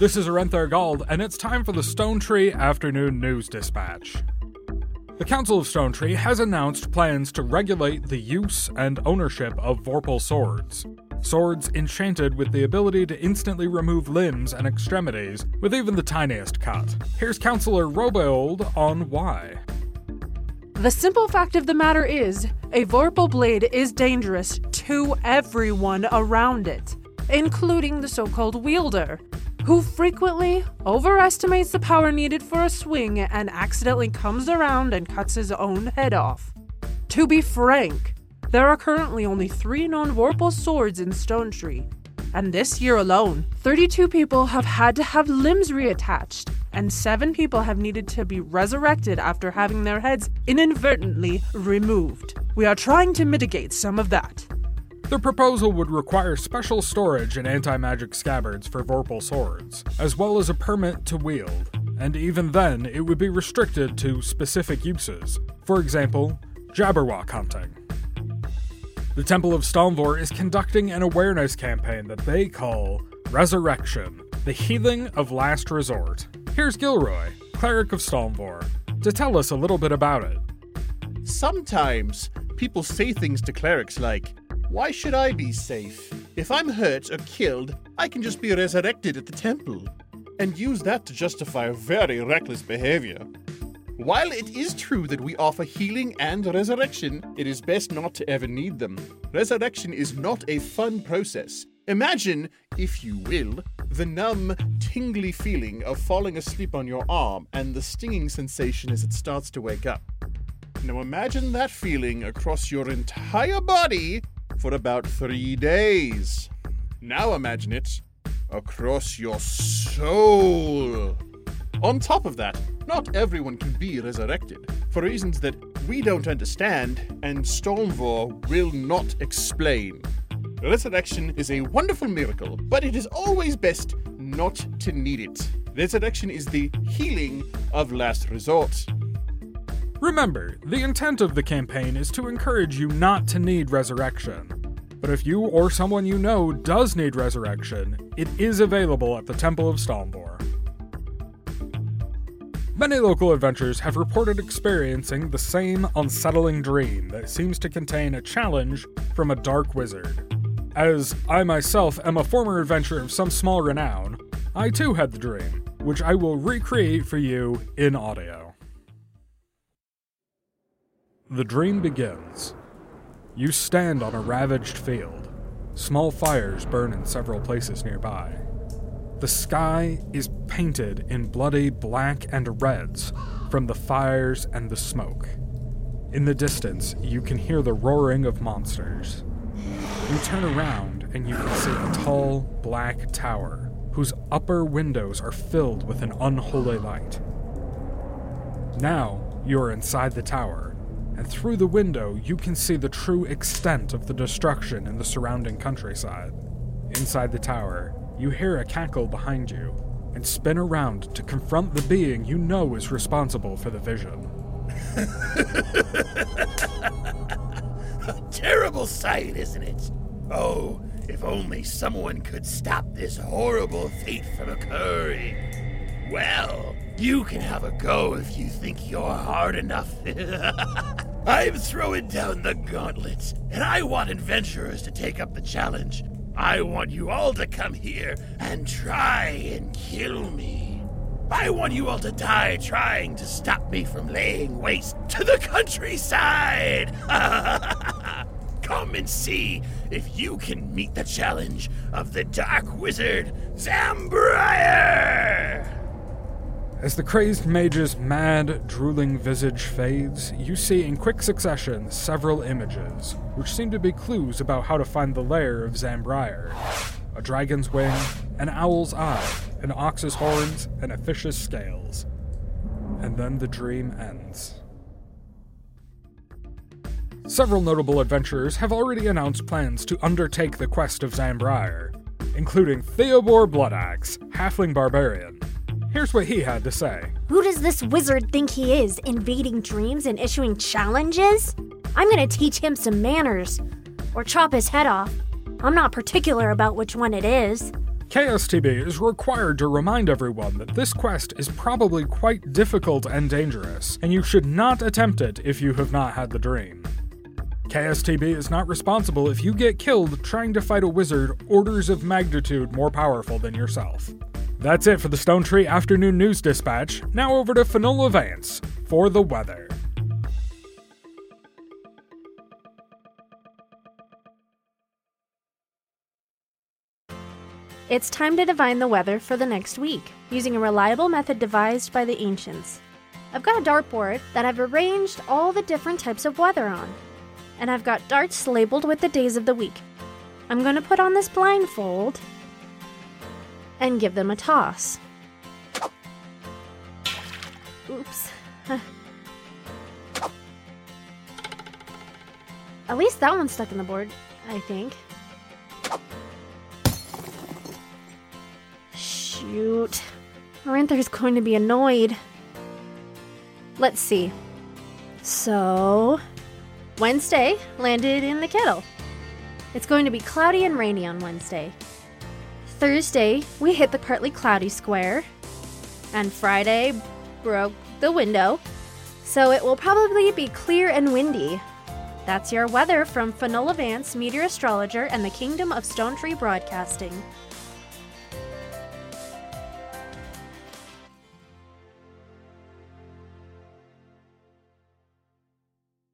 This is Arenthaer Gald, and it's time for the Stonetree Afternoon News Dispatch. The Council of Stonetree has announced plans to regulate the use and ownership of Vorpal swords. Swords enchanted with the ability to instantly remove limbs and extremities with even the tiniest cut. Here's Councillor Robold on why. The simple fact of the matter is, a Vorpal blade is dangerous to everyone around it, including the so called wielder, who frequently overestimates the power needed for a swing and accidentally comes around and cuts his own head off. To be frank, there are currently only three known Vorpal swords in Stonetree, and this year alone, 32 people have had to have limbs reattached, and 7 people have needed to be resurrected after having their heads inadvertently removed. We are trying to mitigate some of that. The proposal would require special storage and anti magic scabbards for Vorpal swords, as well as a permit to wield, and even then, it would be restricted to specific uses, for example, Jabberwock hunting. The Temple of Stalnvor is conducting an awareness campaign that they call Resurrection, the Healing of Last Resort. Here's Gilroy, Cleric of Stalnvor, to tell us a little bit about it. Sometimes people say things to clerics like, Why should I be safe? If I'm hurt or killed, I can just be resurrected at the temple, and use that to justify very reckless behavior. While it is true that we offer healing and resurrection, it is best not to ever need them. Resurrection is not a fun process. Imagine, if you will, the numb, tingly feeling of falling asleep on your arm and the stinging sensation as it starts to wake up. Now imagine that feeling across your entire body for about three days. Now imagine it across your soul. On top of that, not everyone can be resurrected, for reasons that we don't understand and Stalnvor will not explain. Resurrection is a wonderful miracle, but it is always best not to need it. Resurrection is the healing of last resort. Remember, the intent of the campaign is to encourage you not to need resurrection. But if you or someone you know does need resurrection, it is available at the Temple of Stalnvor. Many local adventurers have reported experiencing the same unsettling dream that seems to contain a challenge from a dark wizard. As I myself am a former adventurer of some small renown, I too had the dream, which I will recreate for you in audio. The dream begins. You stand on a ravaged field. Small fires burn in several places nearby. The sky is painted in bloody black and reds from the fires and the smoke. In the distance, you can hear the roaring of monsters. You turn around and you can see a tall, black tower whose upper windows are filled with an unholy light. Now you are inside the tower, and through the window you can see the true extent of the destruction in the surrounding countryside. Inside the tower, you hear a cackle behind you and spin around to confront the being you know is responsible for the vision. A terrible sight, isn't it? Oh, if only someone could stop this horrible fate from occurring. Well, you can have a go if you think you're hard enough. I'm throwing down the gauntlet, and I want adventurers to take up the challenge. I want you all to come here and try and kill me. I want you all to die trying to stop me from laying waste to the countryside. come and see if you can meet the challenge of the Dark Wizard Zambriar. As the crazed mage's mad, drooling visage fades, you see in quick succession several images, which seem to be clues about how to find the lair of Zambriar. A dragon's wing, an owl's eye, an ox's horns, and a fish's scales. And then the dream ends. Several notable adventurers have already announced plans to undertake the quest of Zambriar, including Theobor Bloodaxe, Halfling Barbarian, Here's what he had to say. Who does this wizard think he is, invading dreams and issuing challenges? I'm gonna teach him some manners, or chop his head off. I'm not particular about which one it is. KSTB is required to remind everyone that this quest is probably quite difficult and dangerous, and you should not attempt it if you have not had the dream. KSTB is not responsible if you get killed trying to fight a wizard orders of magnitude more powerful than yourself. That's it for the Stonetree Afternoon News Dispatch. Now over to Finola Vance for the weather. It's time to divine the weather for the next week, using a reliable method devised by the ancients. I've got a dartboard that I've arranged all the different types of weather on, and I've got darts labeled with the days of the week. I'm going to put on this blindfold and give them a toss. Oops. At least that one's stuck in the board, I think. Shoot. Aranther's going to be annoyed. Let's see. So, Wednesday landed in the kettle. It's going to be cloudy and rainy on Wednesday. Thursday, we hit the partly cloudy square. And Friday broke the window. So it will probably be clear and windy. That's your weather from Finola Vance, meteor astrologer, and the Kingdom of Stonetree Broadcasting.